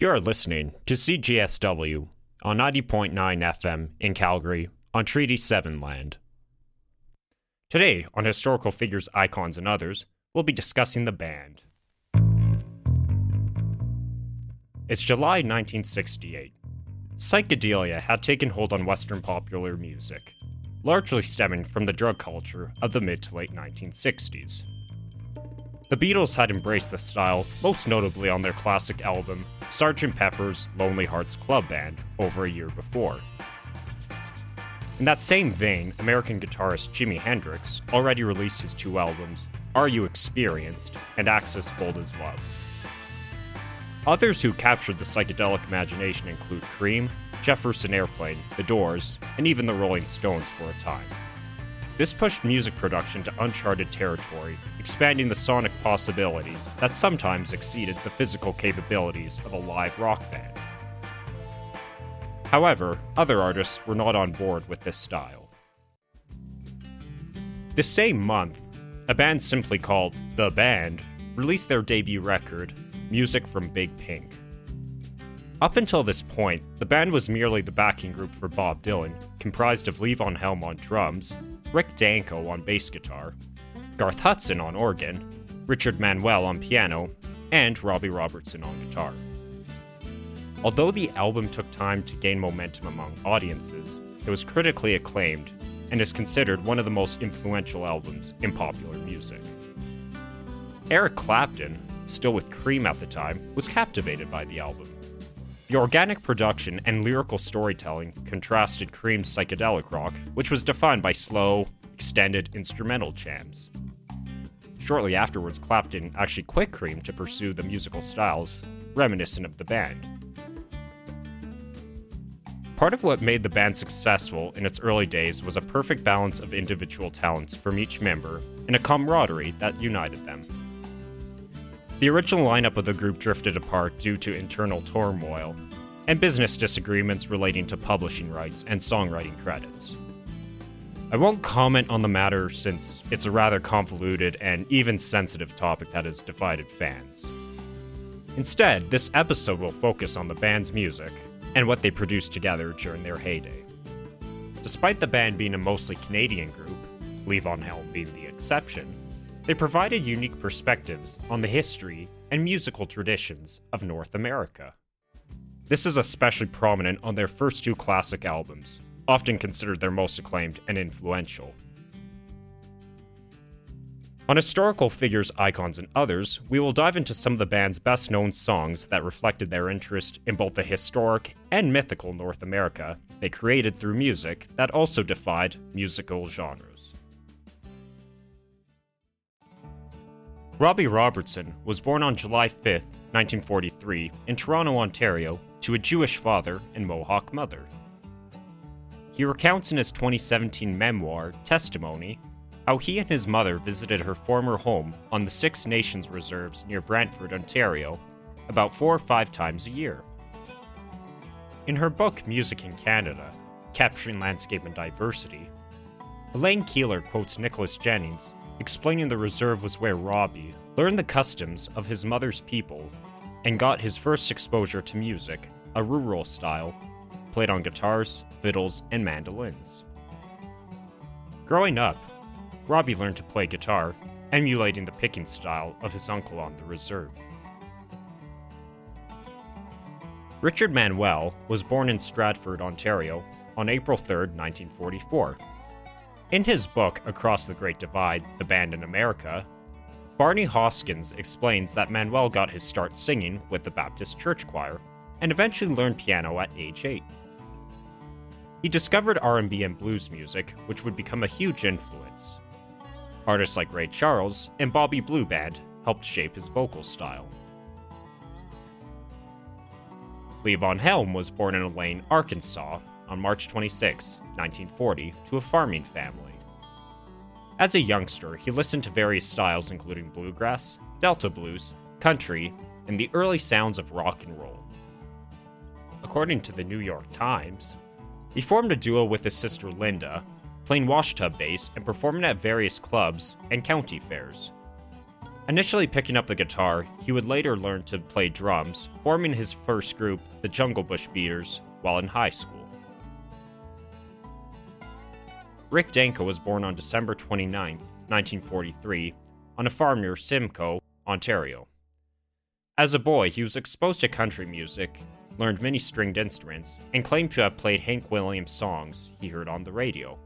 You're listening to CJSW on 90.9 FM in Calgary on Treaty 7 land. Today, on Historical Figures, Icons, and Others, we'll be discussing the band. It's July 1968. Psychedelia had taken hold on Western popular music, largely stemming from the drug culture of the mid to late 1960s. The Beatles had embraced the style, most notably on their classic album, Sgt. Pepper's Lonely Hearts Club Band, over a year before. In that same vein, American guitarist Jimi Hendrix already released his two albums, Are You Experienced and Axis Bold as Love. Others who captured the psychedelic imagination include Cream, Jefferson Airplane, The Doors, and even the Rolling Stones for a time. This pushed music production to uncharted territory, expanding the sonic possibilities that sometimes exceeded the physical capabilities of a live rock band. However, other artists were not on board with this style. The same month, a band simply called The Band released their debut record, Music from Big Pink. Up until this point, the band was merely the backing group for Bob Dylan, comprised of Levon Helm on drums, Rick Danko on bass guitar, Garth Hudson on organ, Richard Manuel on piano, and Robbie Robertson on guitar. Although the album took time to gain momentum among audiences, it was critically acclaimed and is considered one of the most influential albums in popular music. Eric Clapton, still with Cream at the time, was captivated by the album. The organic production and lyrical storytelling contrasted Cream's psychedelic rock, which was defined by slow, extended instrumental jams. Shortly afterwards, Clapton actually quit Cream to pursue the musical styles reminiscent of the band. Part of what made the band successful in its early days was a perfect balance of individual talents from each member and a camaraderie that united them. The original lineup of the group drifted apart due to internal turmoil and business disagreements relating to publishing rights and songwriting credits. I won't comment on the matter since it's a rather convoluted and even sensitive topic that has divided fans. Instead, this episode will focus on the band's music and what they produced together during their heyday. Despite the band being a mostly Canadian group, Levon Helm being the exception, they provided unique perspectives on the history and musical traditions of North America. This is especially prominent on their first two classic albums, often considered their most acclaimed and influential. On historical figures, icons, and others, we will dive into some of the band's best known songs that reflected their interest in both the historic and mythical North America they created through music that also defied musical genres. Robbie Robertson was born on July 5, 1943, in Toronto, Ontario, to a Jewish father and Mohawk mother. He recounts in his 2017 memoir, Testimony, how he and his mother visited her former home on the Six Nations reserves near Brantford, Ontario, about four or five times a year. In her book Music in Canada Capturing Landscape and Diversity, Elaine Keillor quotes Nicholas Jennings explaining the reserve was where Robbie learned the customs of his mother's people and got his first exposure to music, a rural style, played on guitars, fiddles, and mandolins. Growing up, Robbie learned to play guitar, emulating the picking style of his uncle on the reserve. Richard Manuel was born in Stratford, Ontario, on April 3, 1944 in his book, Across the Great Divide The Band in America, Barney Hoskyns explains that Manuel got his start singing with the Baptist Church Choir and eventually learned piano at age 8. He discovered R&B and blues music, which would become a huge influence. Artists like Ray Charles and Bobby Blue Bland helped shape his vocal style. Levon Helm was born in Elaine, Arkansas, on March 26, 1940, to a farming family. As a youngster, he listened to various styles including bluegrass, delta blues, country, and the early sounds of rock and roll. According to the New York Times, he formed a duo with his sister Linda, playing washtub bass and performing at various clubs and county fairs. Initially picking up the guitar, he would later learn to play drums, forming his first group, the Jungle Bush Beaters, while in high school. Rick Danko was born on December 29, 1943, on a farm near Simcoe, Ontario. As a boy, he was exposed to country music, learned many stringed instruments, and claimed to have played Hank Williams songs he heard on the radio.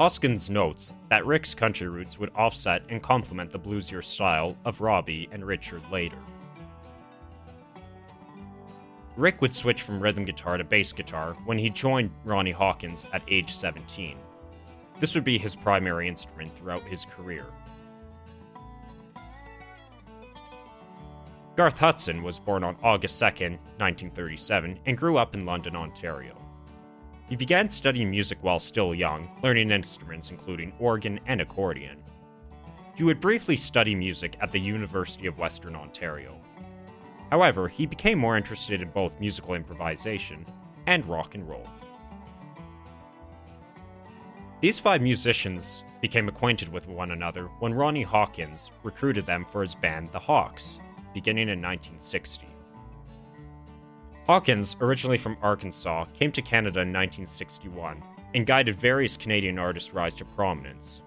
Hoskyns notes that Rick's country roots would offset and complement the bluesier style of Robbie and Richard later. Rick would switch from rhythm guitar to bass guitar when he joined Ronnie Hawkins at age 17. This would be his primary instrument throughout his career. Garth Hudson was born on August 2, 1937, and grew up in London, Ontario. He began studying music while still young, learning instruments including organ and accordion. He would briefly study music at the University of Western Ontario. However, he became more interested in both musical improvisation and rock and roll. These five musicians became acquainted with one another when Ronnie Hawkins recruited them for his band The Hawks, beginning in 1960. Hawkins, originally from Arkansas, came to Canada in 1961 and guided various Canadian artists' rise to prominence.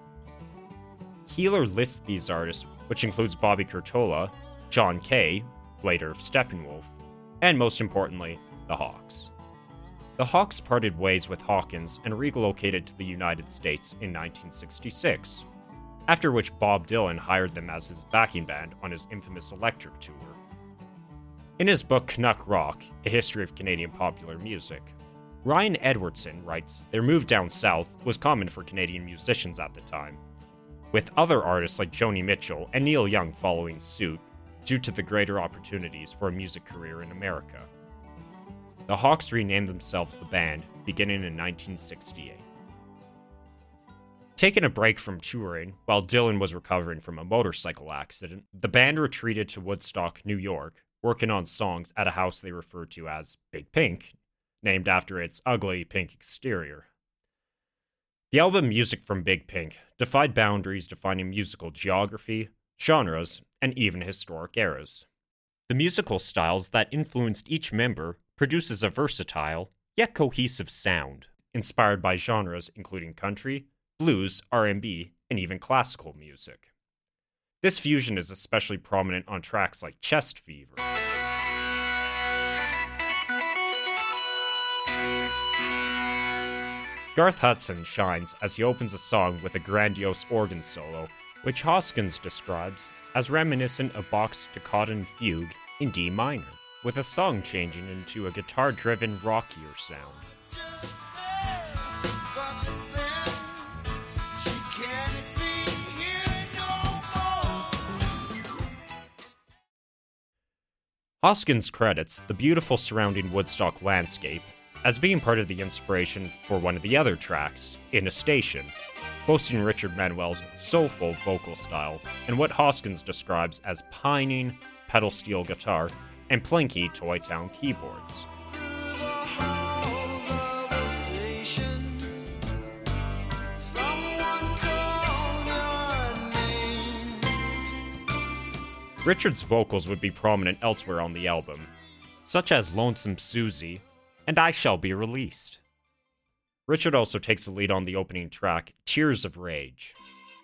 Keillor lists these artists, which includes Bobby Curtola, John Kay, later Steppenwolf, and most importantly, the Hawks. The Hawks parted ways with Hawkins and relocated to the United States in 1966, after which Bob Dylan hired them as his backing band on his infamous Electric Tour. In his book Canuck Rock, A History of Canadian Popular Music, Ryan Edwardson writes their move down south was common for Canadian musicians at the time, with other artists like Joni Mitchell and Neil Young following suit due to the greater opportunities for a music career in America. The Hawks renamed themselves the band beginning in 1968. Taking a break from touring while Dylan was recovering from a motorcycle accident, the band retreated to Woodstock, New York, working on songs at a house they referred to as Big Pink, named after its ugly pink exterior. The album Music from Big Pink defied boundaries defining musical geography, genres, and even historic eras. The musical styles that influenced each member produces a versatile, yet cohesive sound, inspired by genres including country, blues, R&B, and even classical music. This fusion is especially prominent on tracks like Chest Fever. Garth Hudson shines as he opens a song with a grandiose organ solo, which Hoskyns describes as reminiscent of Bach's Toccata Fugue in D minor, with a song changing into a guitar driven, rockier sound. Hoskyns credits the beautiful surrounding Woodstock landscape as being part of the inspiration for one of the other tracks, In a Station, boasting Richard Manuel's soulful vocal style and what Hoskyns describes as pining pedal steel guitar and plinky Toy Town keyboards. Richard's vocals would be prominent elsewhere on the album, such as Lonesome Susie and I Shall Be Released. Richard also takes the lead on the opening track, Tears of Rage.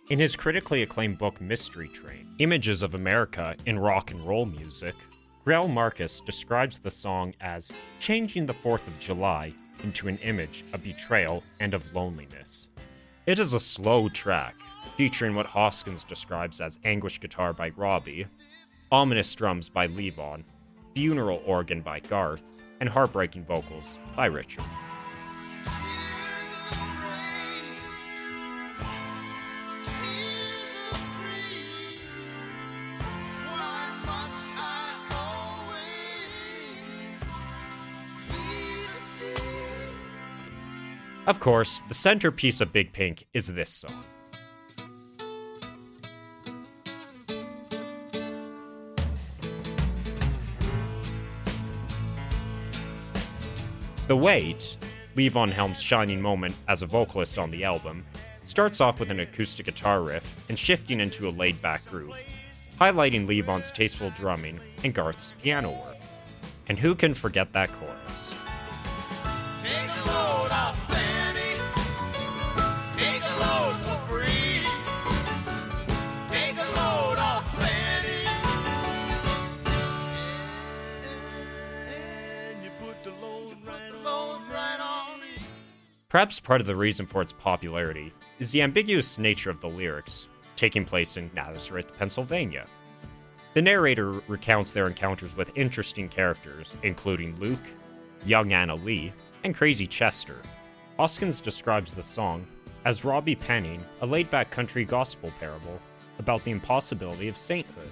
In his critically acclaimed book Mystery Train Images of America in Rock and Roll Music, Greil Marcus describes the song as changing the 4th of July into an image of betrayal and of loneliness. It is a slow track, featuring what Hoskyns describes as anguish guitar by Robbie, ominous drums by Levon, funeral organ by Garth, and heartbreaking vocals by Richard. Of course, the centerpiece of Big Pink is this song. The Weight, Levon Helm's shining moment as a vocalist on the album, starts off with an acoustic guitar riff and shifting into a laid back groove, highlighting Levon's tasteful drumming and Garth's piano work. And who can forget that chorus? Perhaps part of the reason for its popularity is the ambiguous nature of the lyrics, taking place in Nazareth, Pennsylvania. The narrator recounts their encounters with interesting characters, including Luke, young Anna Lee, and Crazy Chester. Hoskyns describes the song as Robbie penning a laid back country gospel parable about the impossibility of sainthood.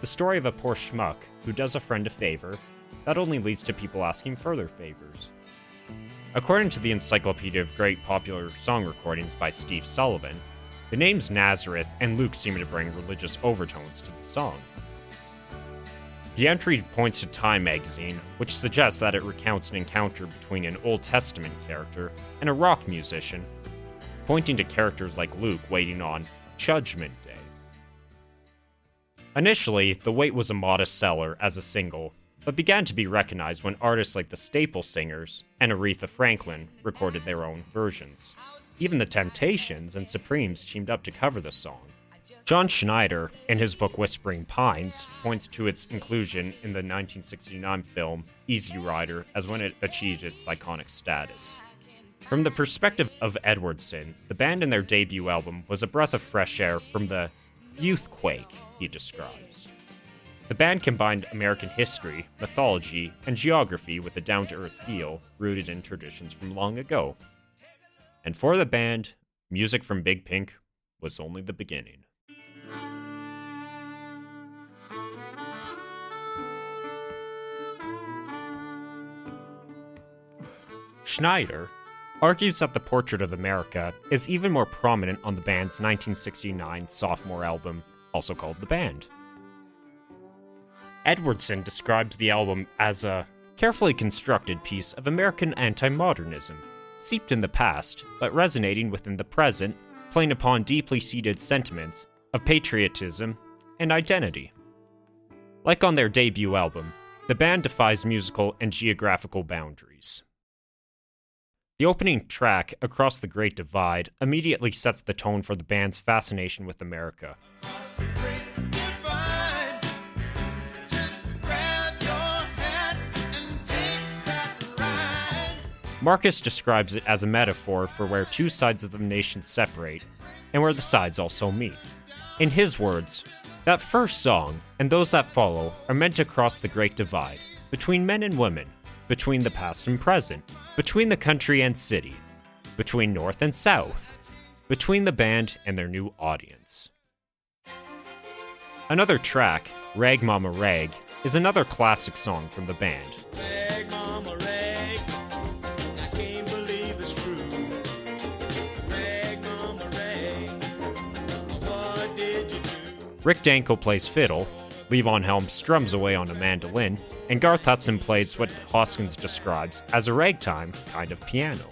The story of a poor schmuck who does a friend a favor that only leads to people asking further favors. According to the Encyclopedia of Great Popular Song Recordings by Steve Sullivan, the names Nazareth and Luke seem to bring religious overtones to the song. The entry points to Time magazine, which suggests that it recounts an encounter between an Old Testament character and a rock musician, pointing to characters like Luke waiting on Judgment Day. Initially, The Weight was a modest seller as a single, but began to be recognized when artists like the Staple Singers and Aretha Franklin recorded their own versions. Even the Temptations and Supremes teamed up to cover the song. John Schneider, in his book Whispering Pines, points to its inclusion in the 1969 film Easy Rider as when it achieved its iconic status. From the perspective of Edwardson, the band in their debut album was a breath of fresh air from the youthquake he describes. The band combined American history, mythology, and geography with a down to earth feel rooted in traditions from long ago. And for the band, music from Big Pink was only the beginning. Schneider argues that the portrait of America is even more prominent on the band's 1969 sophomore album, also called The Band. Edwardson describes the album as a carefully constructed piece of American anti modernism, seeped in the past, but resonating within the present, playing upon deeply seated sentiments of patriotism and identity. Like on their debut album, the band defies musical and geographical boundaries. The opening track, Across the Great Divide, immediately sets the tone for the band's fascination with America. Marcus describes it as a metaphor for where two sides of the nation separate and where the sides also meet. In his words, that first song and those that follow are meant to cross the great divide between men and women, between the past and present, between the country and city, between north and south, between the band and their new audience. Another track, Rag Mama Rag, is another classic song from the band. Rick Danko plays fiddle, Levon Helm strums away on a mandolin, and Garth Hudson plays what Hoskyns describes as a ragtime kind of piano.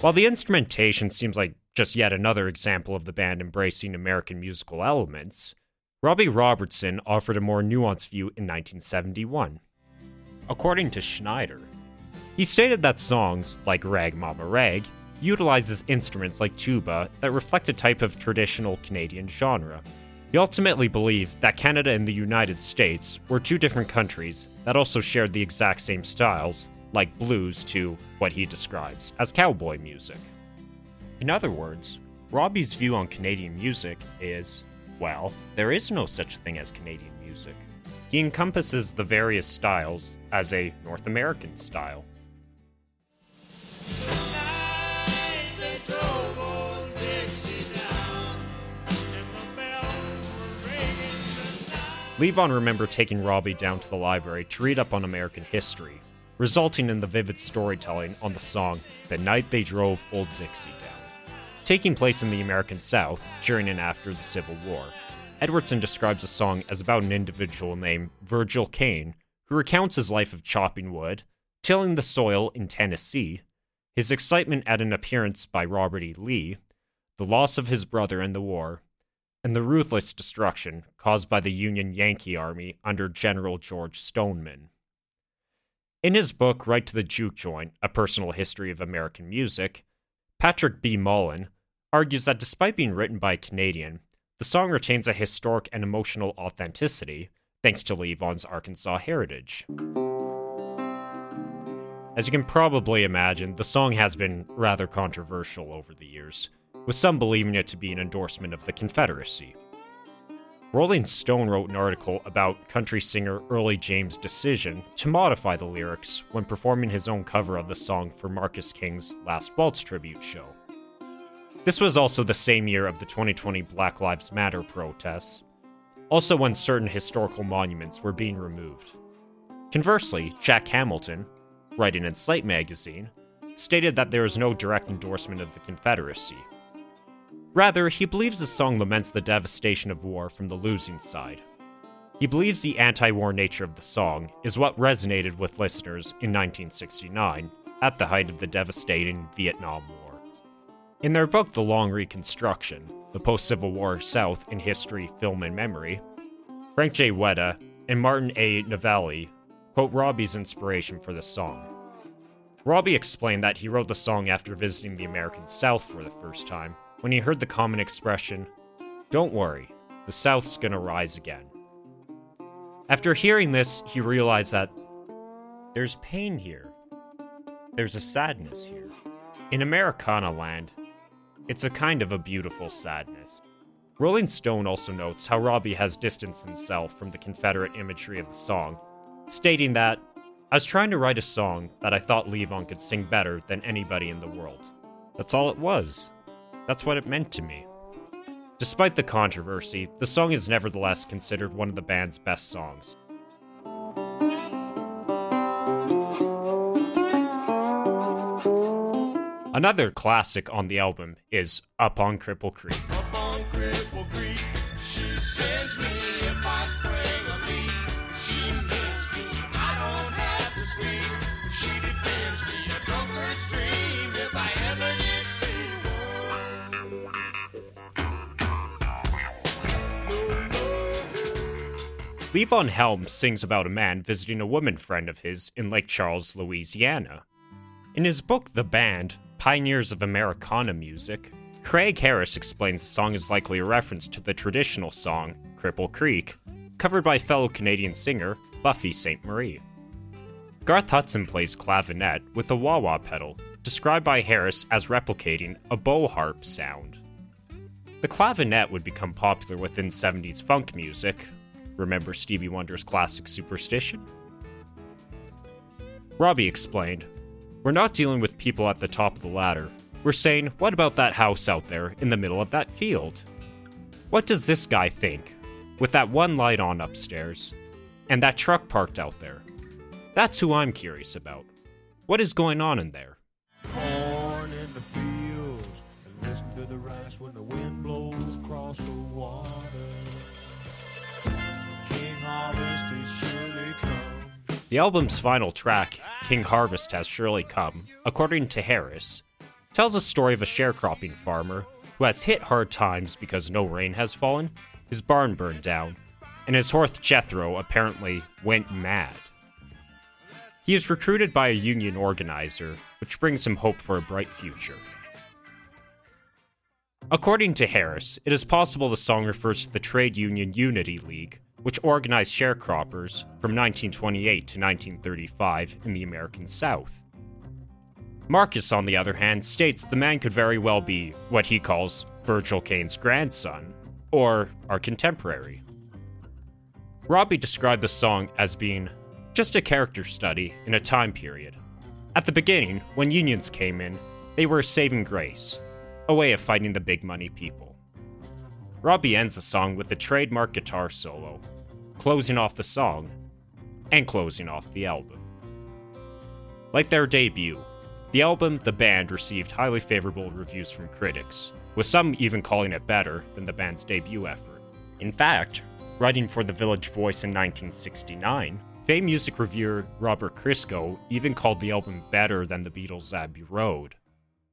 While the instrumentation seems like just yet another example of the band embracing American musical elements, Robbie Robertson offered a more nuanced view in 1971. According to Schneider, he stated that songs like Rag Mama Rag utilizes instruments like tuba that reflect a type of traditional Canadian genre, he ultimately believed that Canada and the United States were two different countries that also shared the exact same styles, like blues to what he describes as cowboy music. In other words, Robbie's view on Canadian music is well, there is no such thing as Canadian music. He encompasses the various styles as a North American style. Levon remembered taking Robbie down to the library to read up on American history, resulting in the vivid storytelling on the song The Night They Drove Old Dixie Down. Taking place in the American South during and after the Civil War, Edwardson describes the song as about an individual named Virgil Caine, who recounts his life of chopping wood, tilling the soil in Tennessee, his excitement at an appearance by Robert E. Lee, the loss of his brother in the war, and the ruthless destruction caused by the Union Yankee Army under General George Stoneman. In his book, Right to the Juke Joint A Personal History of American Music, Patrick B. Mullen argues that despite being written by a Canadian, the song retains a historic and emotional authenticity thanks to Levon's Arkansas heritage. As you can probably imagine, the song has been rather controversial over the years, with some believing it to be an endorsement of the Confederacy. Rolling Stone wrote an article about country singer Early James' decision to modify the lyrics when performing his own cover of the song for Marcus King's Last Waltz tribute show. This was also the same year of the 2020 Black Lives Matter protests, also when certain historical monuments were being removed. Conversely, Jack Hamilton, writing in Slate magazine, stated that there is no direct endorsement of the Confederacy, Rather, he believes the song laments the devastation of war from the losing side. He believes the anti war nature of the song is what resonated with listeners in 1969, at the height of the devastating Vietnam War. In their book, The Long Reconstruction The Post Civil War South in History, Film, and Memory, Frank J. Wetta and Martin A. Novelli quote Robbie's inspiration for the song. Robbie explained that he wrote the song after visiting the American South for the first time when he heard the common expression, Don't worry, the South's gonna rise again. After hearing this, he realized that there's pain here. There's a sadness here. In Americana land, it's a kind of a beautiful sadness. Rolling Stone also notes how Robbie has distanced himself from the Confederate imagery of the song, stating that, I was trying to write a song that I thought Levon could sing better than anybody in the world. That's all it was. That's what it meant to me. Despite the controversy, the song is nevertheless considered one of the band's best songs. Another classic on the album is Up on Cripple Creek. Levon Helm sings about a man visiting a woman friend of his in Lake Charles, Louisiana. In his book, The Band Pioneers of Americana Music, Craig Harris explains the song is likely a reference to the traditional song, Cripple Creek, covered by fellow Canadian singer Buffy Sainte-Marie. Garth Hudson plays clavinet with a wah wah pedal, described by Harris as replicating a bow harp sound. The clavinet would become popular within 70s funk music, Remember Stevie Wonder's classic Superstition? Robbie explained, We're not dealing with people at the top of the ladder. We're saying, what about that house out there in the middle of that field? What does this guy think? With that one light on upstairs, and that truck parked out there. That's who I'm curious about. What is going on in there? Corn in the fields, listen to the rice when the wind blows across the water. The album's final track, King Harvest Has Surely Come, according to Harris, tells a story of a sharecropping farmer who has hit hard times because no rain has fallen, his barn burned down, and his horse Jethro apparently went mad. He is recruited by a union organizer, which brings him hope for a bright future. According to Harris, it is possible the song refers to the trade union Unity League, which organized sharecroppers from 1928 to 1935 in the American South. Marcus, on the other hand, states the man could very well be what he calls Virgil Caine's grandson, or our contemporary. Robbie described the song as being just a character study in a time period. At the beginning, when unions came in, they were a saving grace, a way of fighting the big money people. Robbie ends the song with a trademark guitar solo, closing off the song and closing off the album. Like their debut, the album The Band received highly favorable reviews from critics, with some even calling it better than the band's debut effort. In fact, writing for The Village Voice in 1969, famed music reviewer Robert Christgau even called the album better than the Beatles' Abbey Road,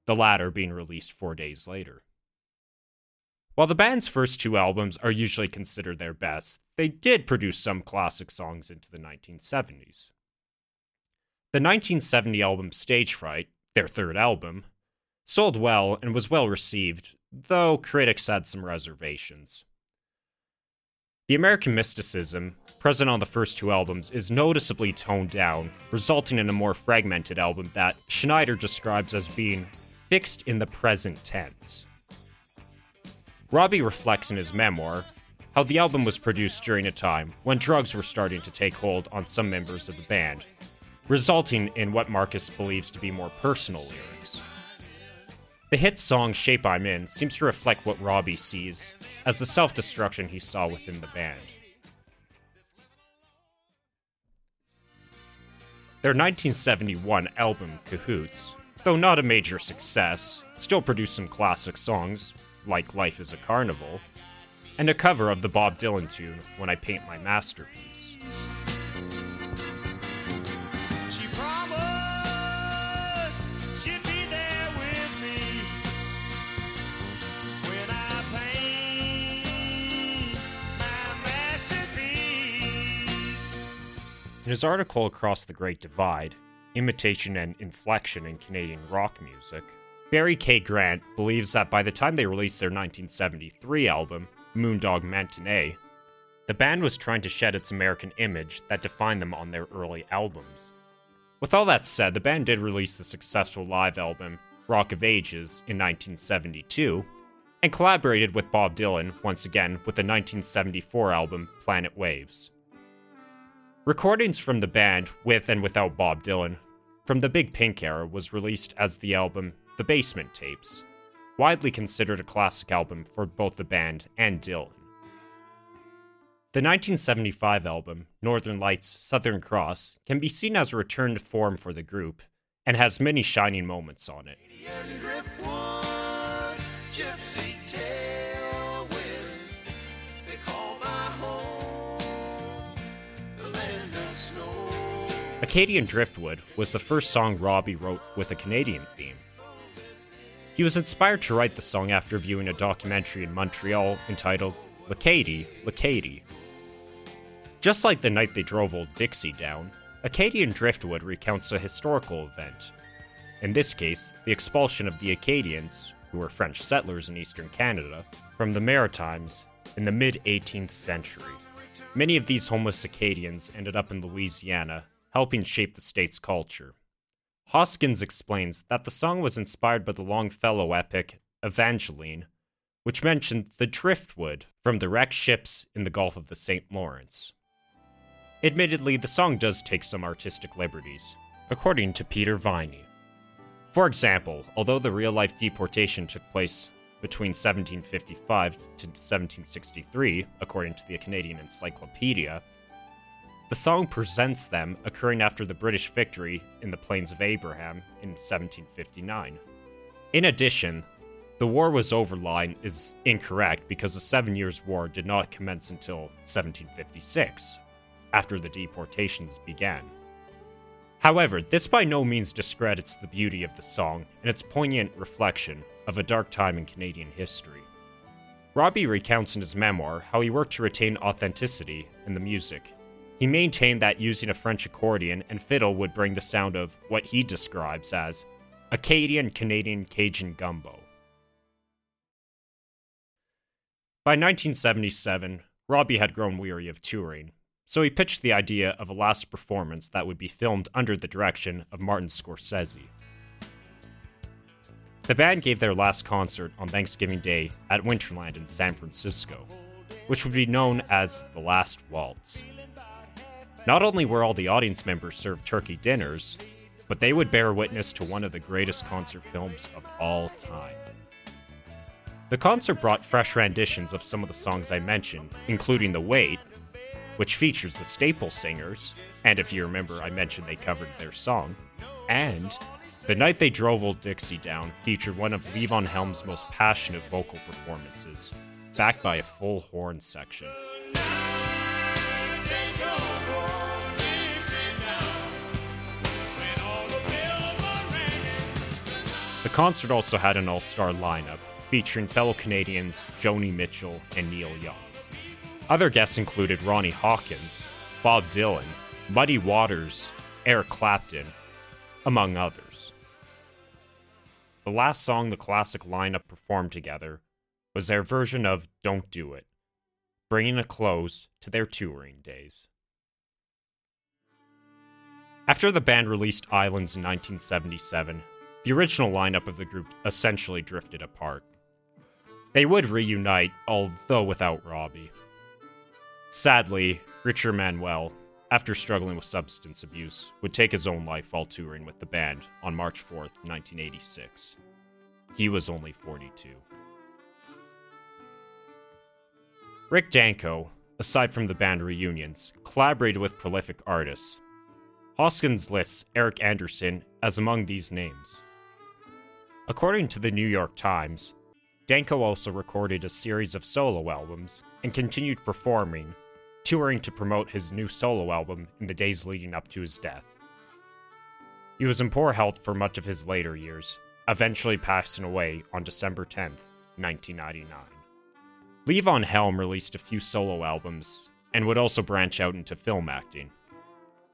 the latter being released four days later. While the band's first two albums are usually considered their best, they did produce some classic songs into the 1970s. The 1970 album Stage Fright, their third album, sold well and was well received, though critics had some reservations. The American mysticism, present on the first two albums, is noticeably toned down, resulting in a more fragmented album that Schneider describes as being fixed in the present tense. Robbie reflects in his memoir how the album was produced during a time when drugs were starting to take hold on some members of the band, resulting in what Marcus believes to be more personal lyrics. The hit song Shape I'm In seems to reflect what Robbie sees as the self destruction he saw within the band. Their 1971 album, Cahoots, though not a major success, still produced some classic songs, like Life is a Carnival, and a cover of the Bob Dylan tune, When I Paint My Masterpiece. In his article Across the Great Divide Imitation and Inflection in Canadian Rock Music, Barry K. Grant believes that by the time they released their 1973 album, Moondog Matinee, the band was trying to shed its American image that defined them on their early albums. With all that said, the band did release the successful live album Rock of Ages in 1972 and collaborated with Bob Dylan once again with the 1974 album Planet Waves. Recordings from the band, with and without Bob Dylan, from the Big Pink era was released as the album The Basement Tapes, widely considered a classic album for both the band and Dylan. The 1975 album, Northern Lights Southern Cross, can be seen as a return to form for the group and has many shining moments on it. Acadian Driftwood was the first song Robbie wrote with a Canadian theme. He was inspired to write the song after viewing a documentary in Montreal entitled L'Acadie, l'Acadie. Just like the night they drove old Dixie down, Acadian Driftwood recounts a historical event. In this case, the expulsion of the Acadians, who were French settlers in eastern Canada, from the Maritimes in the mid 18th century. Many of these homeless Acadians ended up in Louisiana helping shape the state's culture. Hoskyns explains that the song was inspired by the Longfellow epic Evangeline, which mentioned the driftwood from the wrecked ships in the Gulf of the St. Lawrence. Admittedly, the song does take some artistic liberties, according to Peter Viney. For example, although the real life deportation took place between 1755 to 1763, according to the Canadian Encyclopedia, the song presents them occurring after the British victory in the Plains of Abraham in 1759. In addition, the war was over line is incorrect because the Seven Years' War did not commence until 1756, after the deportations began. However, this by no means discredits the beauty of the song and its poignant reflection of a dark time in Canadian history. Robbie recounts in his memoir how he worked to retain authenticity in the music he maintained that using a French accordion and fiddle would bring the sound of what he describes as Acadian Canadian Cajun gumbo. By 1977, Robbie had grown weary of touring, so he pitched the idea of a last performance that would be filmed under the direction of Martin Scorsese. The band gave their last concert on Thanksgiving Day at Winterland in San Francisco, which would be known as the Last Waltz. Not only were all the audience members served turkey dinners, but they would bear witness to one of the greatest concert films of all time. The concert brought fresh renditions of some of the songs I mentioned, including The Weight, which features the Staple Singers, and if you remember, I mentioned they covered their song, and The Night They Drove Old Dixie Down featured one of Levon Helm's most passionate vocal performances, backed by a full horn section. Concert also had an all star lineup, featuring fellow Canadians Joni Mitchell and Neil Young. Other guests included Ronnie Hawkins, Bob Dylan, Muddy Waters, Eric Clapton, among others. The last song the classic lineup performed together was their version of Don't Do It, bringing a close to their touring days. After the band released Islands in 1977, the original lineup of the group essentially drifted apart. They would reunite, although without Robbie. Sadly, Richard Manuel, after struggling with substance abuse, would take his own life while touring with the band on March 4, 1986. He was only 42. Rick Danko, aside from the band reunions, collaborated with prolific artists. Hoskyns lists Eric Andersen as among these names. According to the New York Times, Danko also recorded a series of solo albums and continued performing, touring to promote his new solo album in the days leading up to his death. He was in poor health for much of his later years, eventually passing away on December 10, 1999. Levon Helm released a few solo albums and would also branch out into film acting.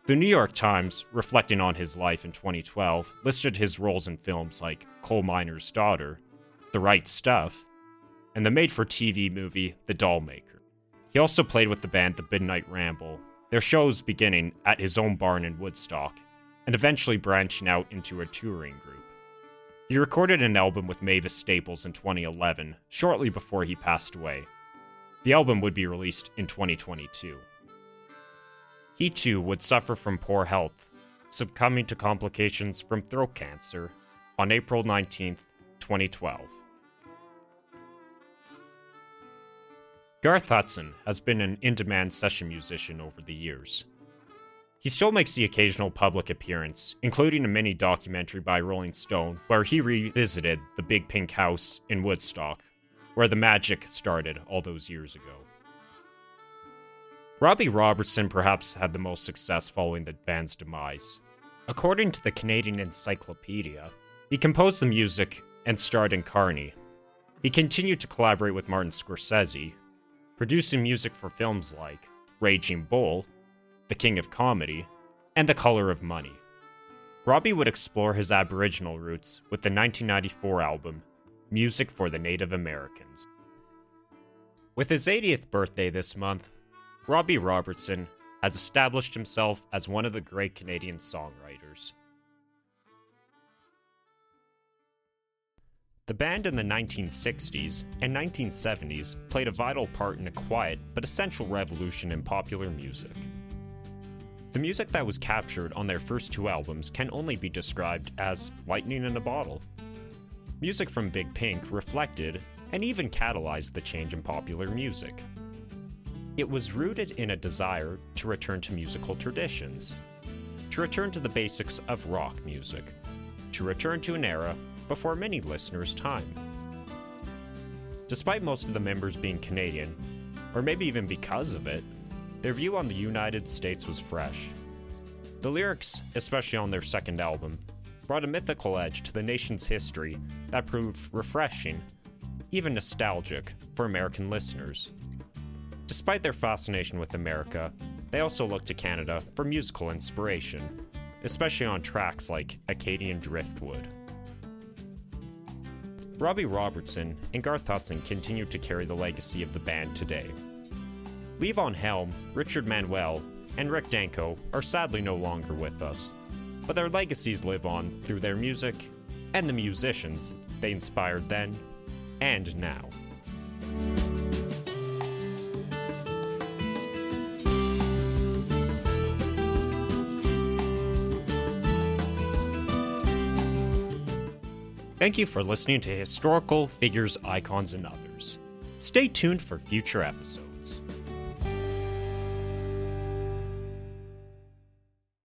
The New York Times, reflecting on his life in 2012, listed his roles in films like Coal Miner's Daughter, The Right Stuff, and the made for TV movie The Dollmaker. He also played with the band The Midnight Ramble, their shows beginning at his own barn in Woodstock, and eventually branching out into a touring group. He recorded an album with Mavis Staples in 2011, shortly before he passed away. The album would be released in 2022. He too would suffer from poor health, succumbing to complications from throat cancer on April 19, 2012. Garth Hudson has been an in demand session musician over the years. He still makes the occasional public appearance, including a mini documentary by Rolling Stone where he revisited the Big Pink House in Woodstock, where the magic started all those years ago. Robbie Robertson perhaps had the most success following the band's demise. According to the Canadian Encyclopedia, he composed the music and starred in Carny. He continued to collaborate with Martin Scorsese, producing music for films like Raging Bull the King of Comedy, and The Color of Money. Robbie would explore his Aboriginal roots with the 1994 album, Music for the Native Americans. With his 80th birthday this month, Robbie Robertson has established himself as one of the great Canadian songwriters. The band in the 1960s and 1970s played a vital part in a quiet but essential revolution in popular music. The music that was captured on their first two albums can only be described as lightning in a bottle. Music from Big Pink reflected and even catalyzed the change in popular music. It was rooted in a desire to return to musical traditions, to return to the basics of rock music, to return to an era before many listeners' time. Despite most of the members being Canadian, or maybe even because of it, their view on the United States was fresh. The lyrics, especially on their second album, brought a mythical edge to the nation's history that proved refreshing, even nostalgic, for American listeners. Despite their fascination with America, they also looked to Canada for musical inspiration, especially on tracks like Acadian Driftwood. Robbie Robertson and Garth Hudson continue to carry the legacy of the band today. Levon Helm, Richard Manuel, and Rick Danko are sadly no longer with us, but their legacies live on through their music and the musicians they inspired then and now. Thank you for listening to Historical Figures, Icons, and Others. Stay tuned for future episodes.